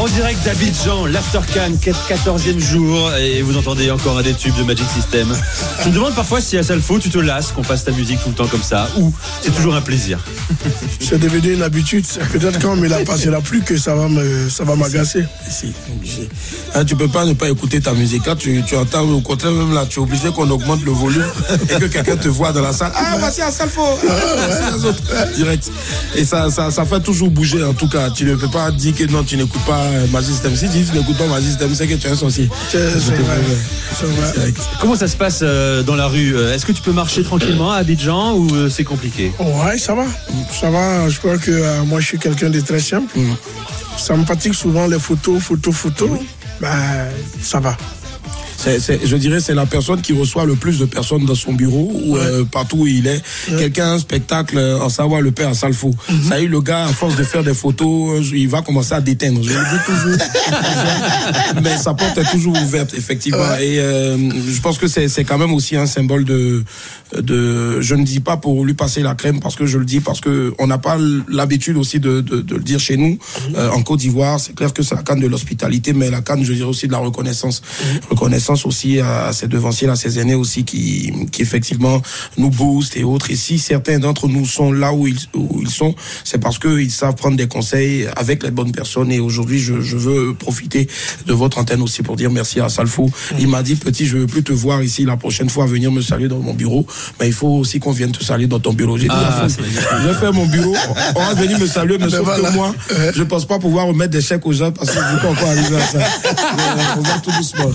En direct d'Abidjan, l'Aftercan, 14e jour, et vous entendez encore un des tubes de Magic System. Je me demande parfois si à Salfo, tu te lasses qu'on passe ta musique tout le temps comme ça, ou c'est toujours un plaisir. C'est devenu une habitude. Peut-être quand on me la passera plus que ça va me, ça va m'agacer. Si, obligé. Hein, tu peux pas ne pas écouter ta musique. Quand tu, tu entends, au contraire, même là, tu es obligé qu'on augmente le volume et que quelqu'un te voit dans la salle. Ah, voici un Salfo! Ah, les autres. Direct. Et ça, ça, ça fait toujours bouger, en tout cas. Tu ne peux pas dire que non, tu n'écoutes pas Magic System. Si tu n'écoutes pas Magic System, c'est que tu es un sorcier. C'est vrai. Comment ça se passe euh, dans la rue Euh, Est-ce que tu peux marcher tranquillement à Abidjan ou euh, c'est compliqué? Ouais, ça va. Ça va. Je crois que euh, moi, je suis quelqu'un de très simple. Ça me fatigue souvent les photos, photos, photos. Ben, ça va. C'est, c'est- je dirais c'est la personne qui reçoit le plus de personnes dans son bureau ou euh, partout où il est. Quelqu'un a un spectacle euh, en savoir le père à Salfo. Ça y est, le gars, à force de faire des photos, euh, il va commencer à déteindre. Je le dis toujours. Mais sa porte est toujours ouverte, effectivement. Et euh, je pense que c'est, c'est quand même aussi un symbole de, de. Je ne dis pas pour lui passer la crème parce que je le dis parce que on n'a pas l'habitude aussi de, de, de le dire chez nous. Euh, en Côte d'Ivoire, c'est clair que c'est la canne de l'hospitalité, mais la canne, je dirais aussi de la reconnaissance. Reconnaissance aussi à ces devanciers, à ces aînés aussi qui, qui effectivement nous boostent et autres. Et si certains d'entre nous sont là où ils, où ils sont, c'est parce qu'ils savent prendre des conseils avec les bonnes personnes. Et aujourd'hui, je, je veux profiter de votre antenne aussi pour dire merci à Salfo. Il m'a dit, petit, je veux plus te voir ici la prochaine fois venir me saluer dans mon bureau, mais il faut aussi qu'on vienne te saluer dans ton bureau. J'ai dit, Ah, ah, je vais faire mon bureau, on va venir me saluer, mais sauf voilà. que moi, je pense pas pouvoir remettre des chèques aux gens parce que je peux pas encore arriver à ça. Mais, euh, on va tout doucement.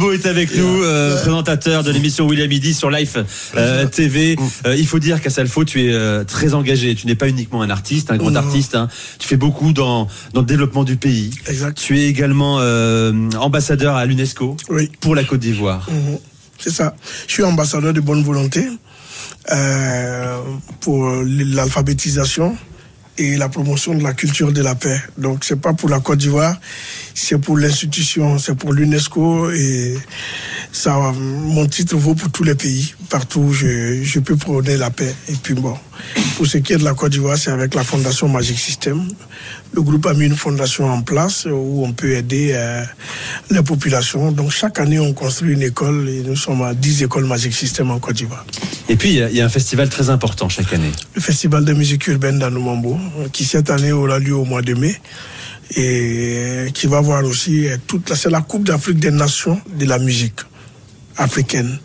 Dumbo est avec nous, euh, présentateur de l'émission William Midi sur Life euh, TV. Euh, il faut dire qu'à Salfo, tu es euh, très engagé. Tu n'es pas uniquement un artiste, un grand artiste. hein. Tu fais beaucoup dans, dans le développement du pays. Exact. Tu es également euh, ambassadeur à l'UNESCO Oui. pour la Côte d'Ivoire. Mhm. C'est ça. Je suis ambassadeur de bonne volonté euh, pour l'alphabétisation et la promotion de la culture de la paix. Donc c'est pas pour la Côte d'Ivoire, c'est pour l'institution, c'est pour l'UNESCO et ça, mon titre vaut pour tous les pays. Partout je, je peux prôner la paix. Et puis bon, pour ce qui est de la Côte d'Ivoire, c'est avec la fondation Magic System. Le groupe a mis une fondation en place où on peut aider euh, les populations. Donc chaque année, on construit une école et nous sommes à 10 écoles Magic System en Côte d'Ivoire. Et puis, il y y, a un festival très important chaque année. Le festival de musique urbaine d'Anoumambo, qui cette année aura lieu au mois de mai et qui va voir aussi euh, toute la, c'est la Coupe d'Afrique des Nations de la musique africaine.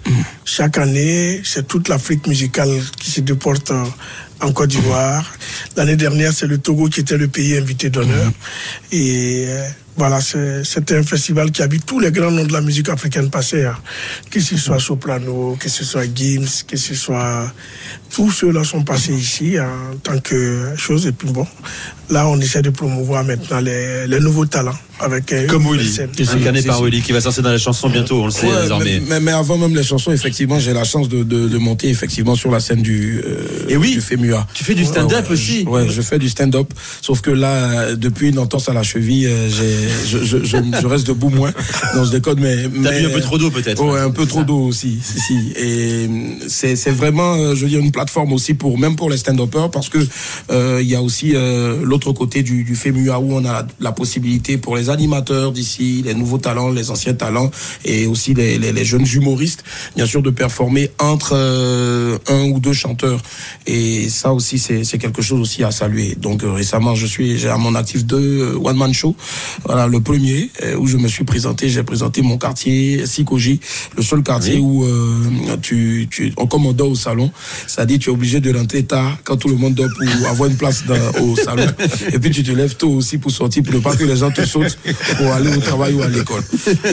Chaque année, c'est toute l'Afrique musicale qui se déporte en Côte d'Ivoire. L'année dernière, c'est le Togo qui était le pays invité d'honneur. Et euh, voilà, c'est- c'était un festival qui a vu tous les grands noms de la musique africaine passer. hein. Que ce soit Soprano, que ce soit Gims, que ce soit... Tous ceux-là sont passés ici en tant que chose. Et puis bon, là, on essaie de promouvoir maintenant les, les nouveaux talents avec euh, Comme Willy, scène. incarné par Willy, qui va sortir dans la chanson bientôt, on le sait Ouais, désormais. mais, mais, avant même les chansons, effectivement, j'ai la chance de, de, de monter effectivement sur la scène du, euh, Et oui, du FEMUA. Tu fais du stand-up Ouais, aussi. je- Ouais, je fais du stand-up. Sauf que là, euh, depuis une entorse à la cheville, euh, j'ai, je, je, je, je reste debout moins. Non, je déconne, mais. T'as mais- bu un peu trop d'eau peut-être. Ouais, un peu trop d'eau aussi. Si, si. Et euh, c'est, c'est vraiment, euh, je veux dire, une plateforme aussi pour, même pour les stand-uppers, parce que euh, il y a aussi euh, l'autre côté du, du FEMUA où on a la possibilité pour les animateurs d'ici, les nouveaux talents, les anciens talents, et aussi les, les, les jeunes humoristes, bien sûr, de performer entre euh, un ou deux chanteurs. Et ça aussi, c'est, quelque chose aussi à saluer. Donc euh, récemment, je suis, j'ai à mon actif deux one man show. Voilà, le premier euh, où je me suis présenté, j'ai présenté mon quartier Sikoji, le seul quartier Oui. où euh, tu, tu, on, dort au salon, ça dit tu es obligé de rentrer tard quand tout le monde dort pour avoir une place dans, au salon. Et puis tu te lèves tôt aussi pour sortir pour ne pas que les gens te sautent pour aller au travail ou à l'école.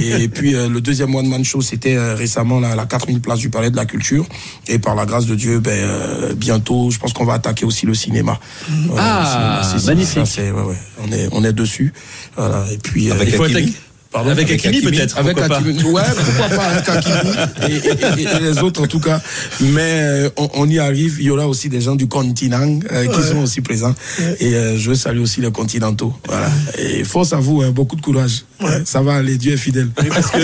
Et puis euh, le deuxième one man show, c'était euh, récemment là, à la 4000 place du Palais de la Culture. Et par la grâce de Dieu, ben euh, bientôt, je pense qu'on va attaquer aussi le cinéma. Voilà, Ah, le cinéma, c'est- magnifique. ça, c'est- ouais, ouais, on est on est dessus. Voilà. Et puis euh, Il faut, attaquer, Pardon Avec Hakimi peut-être. Avec pourquoi pas. Hakimi. Ouais, pourquoi pas avec Hakimi et, et- et- et les autres en tout cas. Mais euh, on, on y arrive. Il y aura aussi des gens du continent euh, qui sont aussi présents. Et euh, je veux saluer aussi les continentaux. Voilà. Et force à vous, hein, beaucoup de courage. Ça va aller, Dieu est fidèle. Parce que,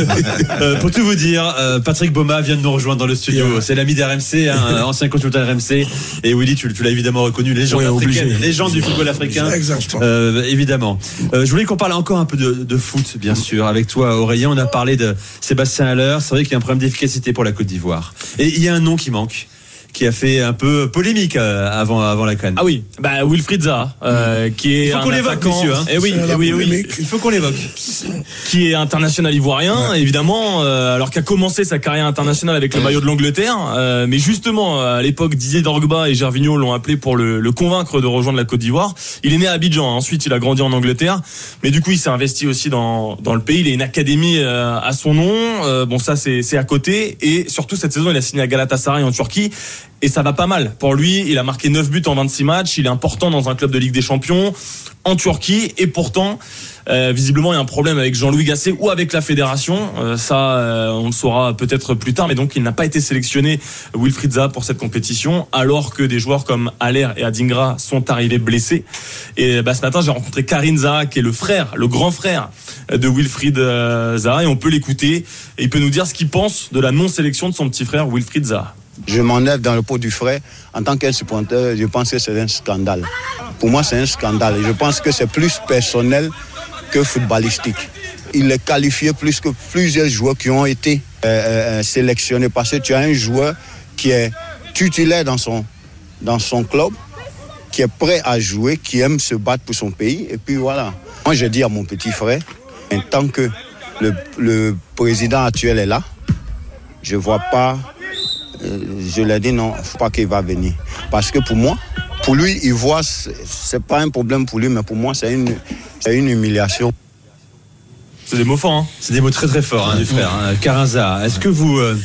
euh, pour tout vous dire, euh, Patrick Boma vient de nous rejoindre dans le studio. C'est l'ami d'RMC, hein, un ancien consultant RMC. Et Willy, tu, tu l'as évidemment reconnu, légende africaine, obligé. légende du football africain. Exactement. Euh, évidemment. Euh, je voulais qu'on parle encore un peu de, de foot, bien sûr, avec toi, Aurélien. On a parlé de Sébastien Haller. C'est vrai qu'il y a un problème d'efficacité pour la Côte d'Ivoire. Et il y a un nom qui manque, qui a fait un peu polémique euh, avant, avant la canne. Ah oui, bah Wilfried Zaha, euh, qui est Il faut un qu'on l'évoque, attaquant- monsieur, hein. Eh oui, eh oui, oui. Il faut qu'on l'évoque. qui est international ivoirien, évidemment, euh, alors qu'a commencé sa carrière internationale avec le maillot de l'Angleterre. euh, mais justement, à l'époque, Didier Drogba et Gervinho l'ont appelé pour le, le convaincre de rejoindre la Côte d'Ivoire. Il est né à Abidjan, hein. ensuite il a grandi en Angleterre, mais du coup il s'est investi aussi dans, dans le pays. Il a une académie euh, à son nom. Euh, bon, ça c'est c'est à côté. Et surtout cette saison, il a signé à Galatasaray en Turquie. Et ça va pas mal. Pour lui, il a marqué 9 buts en 26 matchs. Il est important dans un club de Ligue des Champions en Turquie. Et pourtant, euh, visiblement, il y a un problème avec Jean-Louis Gasset ou avec la fédération. Euh, ça, euh, on le saura peut-être plus tard. Mais donc, il n'a pas été sélectionné, Wilfried Zaha, pour cette compétition, alors que des joueurs comme Aller et Adingra sont arrivés blessés. Et bah, ce matin, j'ai rencontré Karim Zaha, qui est le frère, le grand frère de Wilfried euh, Zaha. Et on peut l'écouter. Et il peut nous dire ce qu'il pense de la non-sélection de son petit frère, Wilfried Zaha. Je m'enlève dans le pot du frais. En tant qu'un supporter, je pense que c'est un scandale. Pour moi, c'est un scandale. Je pense que c'est plus personnel que footballistique. Il est qualifié plus que plusieurs joueurs qui ont été euh, euh, sélectionnés parce que tu as un joueur qui est titulaire dans son, dans son club, qui est prêt à jouer, qui aime se battre pour son pays. Et puis voilà. Moi, je dis à mon petit frère, en tant que le, le président actuel est là, je ne vois pas euh, je lui ai dit non, faut pas qu'il va venir. Parce que pour moi, pour lui, il voit, c'est pas un problème pour lui, mais pour moi, c'est une, c'est une humiliation. C'est des mots forts, hein C'est des mots très très forts hein, du frère. Hein. Carinza, est-ce que vous, euh,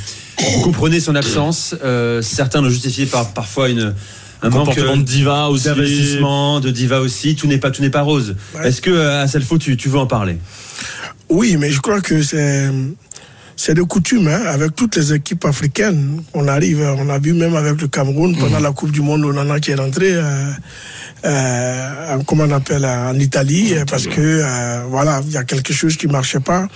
vous comprenez son absence? Euh, Certains l'ont justifié par parfois une, un manque comportement euh, de diva aussi. d'investissement, de diva aussi. Tout n'est pas tout n'est pas rose. Ouais. Est-ce que euh, à Salfo, tu, tu veux en parler? Oui, mais je crois que c'est c'est de coutume hein, avec toutes les équipes africaines. On arrive, on a vu même avec le Cameroun pendant la Coupe du Monde, on en a qui est rentré. Euh, euh, en- comment on appelle en Italie euh, parce que euh, voilà il y a quelque chose qui marchait pas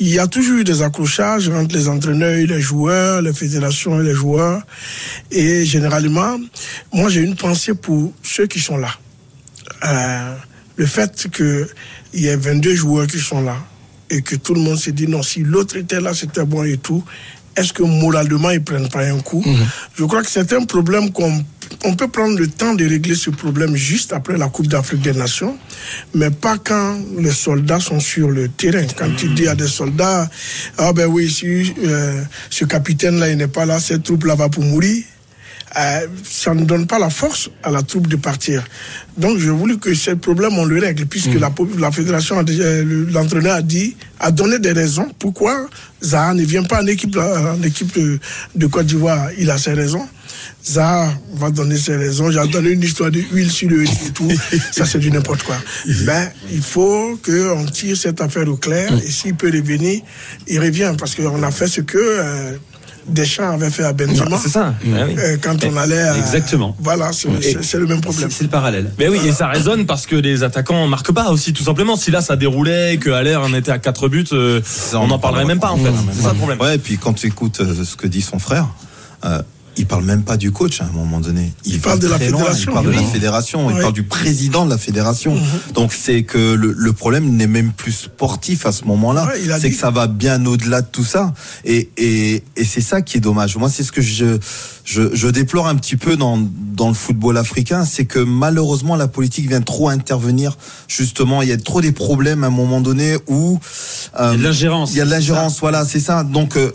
il y a toujours eu des accrochages entre les entraîneurs et les joueurs les fédérations et les joueurs et généralement moi j'ai une pensée pour ceux qui sont là euh, le fait qu'il y ait 22 joueurs qui sont là et que tout le monde se dit non, si l'autre était là, c'était bon et tout, est-ce que moralement ils prennent pas un coup? Je crois que c'est un problème qu'on on peut prendre le temps de régler ce problème juste après la Coupe d'Afrique des Nations, mais pas quand les soldats sont sur le terrain. Quand tu dis à des soldats, ah ben oui, si euh, ce capitaine-là il n'est pas là, cette troupe-là va pour mourir. Euh, ça ne donne pas la force à la troupe de partir. Donc, j'ai voulu que ce problème, on le règle, puisque la, po- la fédération, le- l'entraîneur a dit, a donné des raisons pourquoi Zaha ne vient pas en équipe, en équipe de, de Côte d'Ivoire. Il a ses raisons. Zaha va donner ses raisons. J'ai donné une histoire d'huile sur le et tout. Ça, c'est du n'importe quoi. Ben, il faut qu'on tire cette affaire au clair. Et s'il peut revenir, il revient. Parce qu'on a fait ce que euh, Deschamps avait fait à Benzema. C'est ça. Ah oui. Euh, quand on allait. à- Exactement. Voilà, c'est le même problème. C'est le parallèle. Mais oui, et ça résonne parce que les attaquants marquent pas aussi, tout simplement. Si là ça déroulait, que Aller en était à 4 buts, euh, on n'en parlerait même pas en fait. C'est ça le problème. Ouais, et puis quand tu écoutes euh, ce que dit son frère, euh, il parle même pas du coach à un moment donné. Il parle de la loin, fédération. Il parle de la Oui. fédération. Il parle du président de la fédération. Donc c'est que le, le problème n'est même plus sportif à ce moment-là. Ouais, c'est dit- que ça va bien au-delà de tout ça. Et, et, et c'est ça qui est dommage. Moi, c'est ce que je, je, je déplore un petit peu dans, dans le football africain, c'est que malheureusement la politique vient trop intervenir. Justement, il y a trop des problèmes à un moment donné où euh, Il y a de l'ingérence. il y a de l'ingérence, voilà, c'est ça. Donc, euh,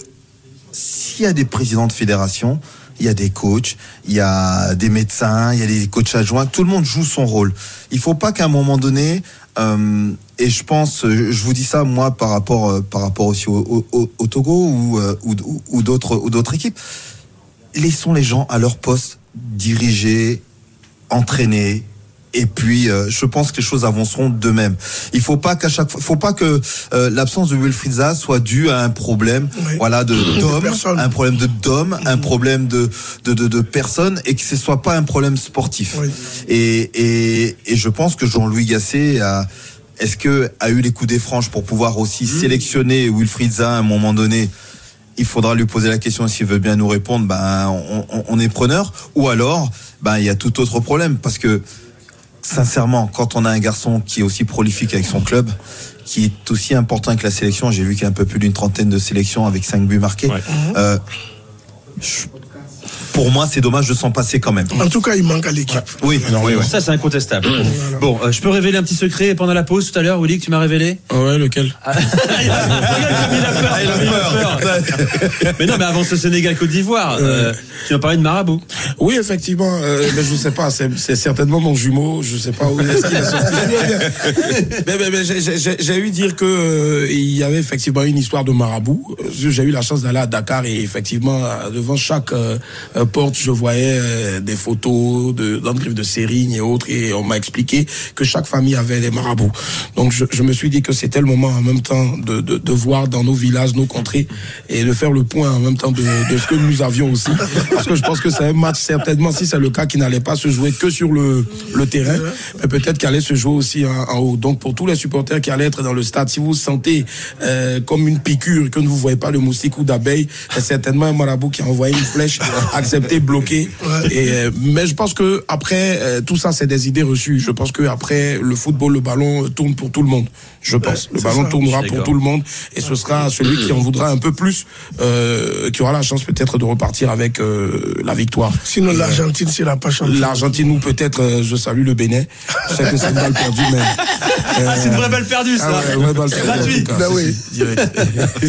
s'il y a des présidents de fédération, il y a des coachs, il y a des médecins, il y a des coachs adjoints, tout le monde joue son rôle. Il faut pas qu'à un moment donné, euh, et je pense, je vous dis ça moi par rapport, euh, par rapport aussi au, au- au Togo ou, euh, ou, d'autres ou d'autres équipes, laissons les gens à leur poste, diriger, entraîner, Et puis, euh, je pense que les choses avanceront d'eux-mêmes. Il faut pas qu'à chaque fois, faut pas que euh, l'absence de Wilfried Zaha soit due à un problème, Oui. voilà, de d'homme, un problème de d'homme, un problème de de de, de personnes, et que ce soit pas un problème sportif. Oui. Et, et et je pense que Jean-Louis Gasset a est-ce que a eu les coups des franges pour pouvoir aussi sélectionner Wilfried Zaha à un moment donné? Il faudra lui poser la question s'il veut bien nous répondre. Ben, on, on- on est preneur. Ou alors, ben, il y a tout autre problème parce que sincèrement, quand on a un garçon qui est aussi prolifique avec son club, qui est aussi important que la sélection, j'ai vu qu'il y a un peu plus d'une trentaine de sélections avec cinq buts marqués. Ouais. euh, je- pour moi, c'est dommage de s'en passer quand même. En tout cas, il manque à l'équipe. Oui, oui, oui. Ça, c'est incontestable. Bon, euh, je peux révéler un petit secret pendant la pause tout à l'heure, Willy, que tu m'as révélé? Ouais, lequel? Ah, il a peur, il a peur. Mais non, mais avant ce Sénégal-Côte d'Ivoire, euh, tu m'as parlé de Marabout. Oui, effectivement, euh, mais je sais pas, c'est certainement mon jumeau, je sais pas où est-ce qu'il a sorti. mais mais, mais j'ai- eu dire que euh, il y avait effectivement une histoire de marabout. J'ai eu la chance d'aller à Dakar et effectivement devant chaque porte, je voyais euh, des photos de d'André de Sérigne et autres et on m'a expliqué que chaque famille avait des marabouts. Donc je, me suis dit que c'était le moment en même temps de, de, de voir dans nos villages, nos contrées et de faire le point en même temps de, de ce que nous avions aussi. Parce que je pense que c'est un match certainement, si c'est le cas, qui n'allait pas se jouer que sur le, le terrain, mais peut-être qu'il allait se jouer aussi en, haut. Donc pour tous les supporters qui allaient être dans le stade, si vous sentez euh, comme une piqûre que ne vous voyez pas de moustique ou d'abeille, c'est certainement un marabout qui a envoyé une flèche, accepté, bloqué. Et, euh, mais je pense que après euh, tout ça, c'est des idées reçues. Je pense que après le football, le ballon euh, tourne pour tout le monde. Je pense. le ballon ça. tournera pour tout le monde et ce sera celui qui en voudra un peu plus, euh, qui aura la chance peut-être de repartir avec euh, la victoire. Sinon, l'Argentine, c'est la pas. L'Argentine ou peut-être, euh, je salue le Bénin. Je sais que c'est une balle perdue, mais. euh, C'est une vraie balle perdue, ça. ah ouais, vraie balle perdue, cas, Ben oui. direct.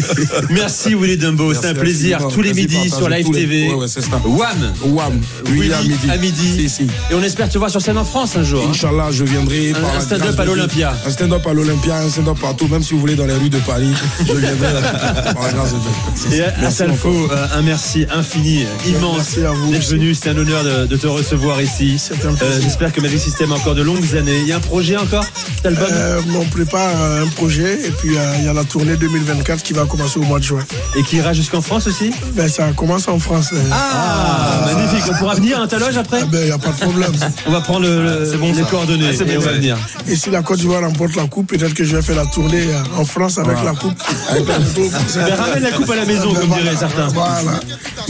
Merci Willy Dumbo, c'est un plaisir tous les midis sur Live les- TV. Ouais, ouais, c'est ça. Wham Wham. Oui, Willy à midi. à midi. Si, si. Et on espère te voir sur scène en France un jour. hein. Inch'Allah, je viendrai. Un- stand-up à l'Olympia. Un stand-up à l'Olympia, un stand-up partout, même si vous voulez dans les rues de Paris, je viendrai par la grâce de Dieu. Si, Et à Salfo, euh, un merci infini, immense Merci à vous d'être venu. C'est un honneur de, de te recevoir ici. Euh, J'espère que Magic System a encore de longues années. Il y a un projet encore album? Euh, on prépare euh, un projet et puis euh, il y a la tournée 2024 qui va commencer au mois de juin. et qui ira jusqu'en France aussi? Ben, ça commence en France. Ah, magnifique. On pourra venir à ta loge après Ah ben, il n'y a pas de problème. On va prendre le- le- les coordonnées Ah, c'est et bon, on va venir. Et si la Côte d'Ivoire remporte la coupe, peut-être que je vais faire la tournée euh, en France avec la coupe. Avec la. Ben, ramène la coupe à la maison, comme Voilà, diraient certains. Voilà.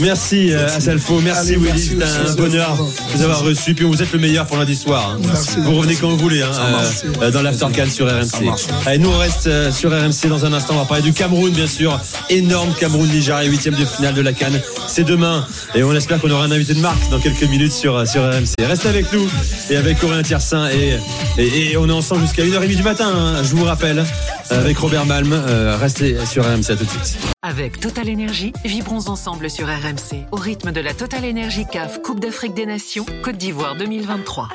Merci euh, Asalfo, merci Allez, Willy, aussi, un bonheur de vous avoir reçu. Puis vous êtes le meilleur pour lundi soir. hein. Merci. Vous revenez quand vous voulez hein, marche. euh, dans l'Aftercan sur RMC. Allez, nous on reste euh, sur RMC dans un instant. On va parler du Cameroun, bien sûr. Énorme Cameroun Nigeria, huitième de finale de la Cannes. C'est demain et on espère qu'on aura un invité de marque dans quelques minutes sur RMC. Restez avec nous et avec Aurélien Tiersin et, et, on est ensemble jusqu'à 1h30 du matin. hein, je vous rappelle euh, avec Robert Malm. Euh, restez sur RMC à tout de suite. Avec Total Énergie, vibrons ensemble sur RMC au rythme de la Total Énergie CAF Coupe d'Afrique des Nations Côte d'Ivoire 2023.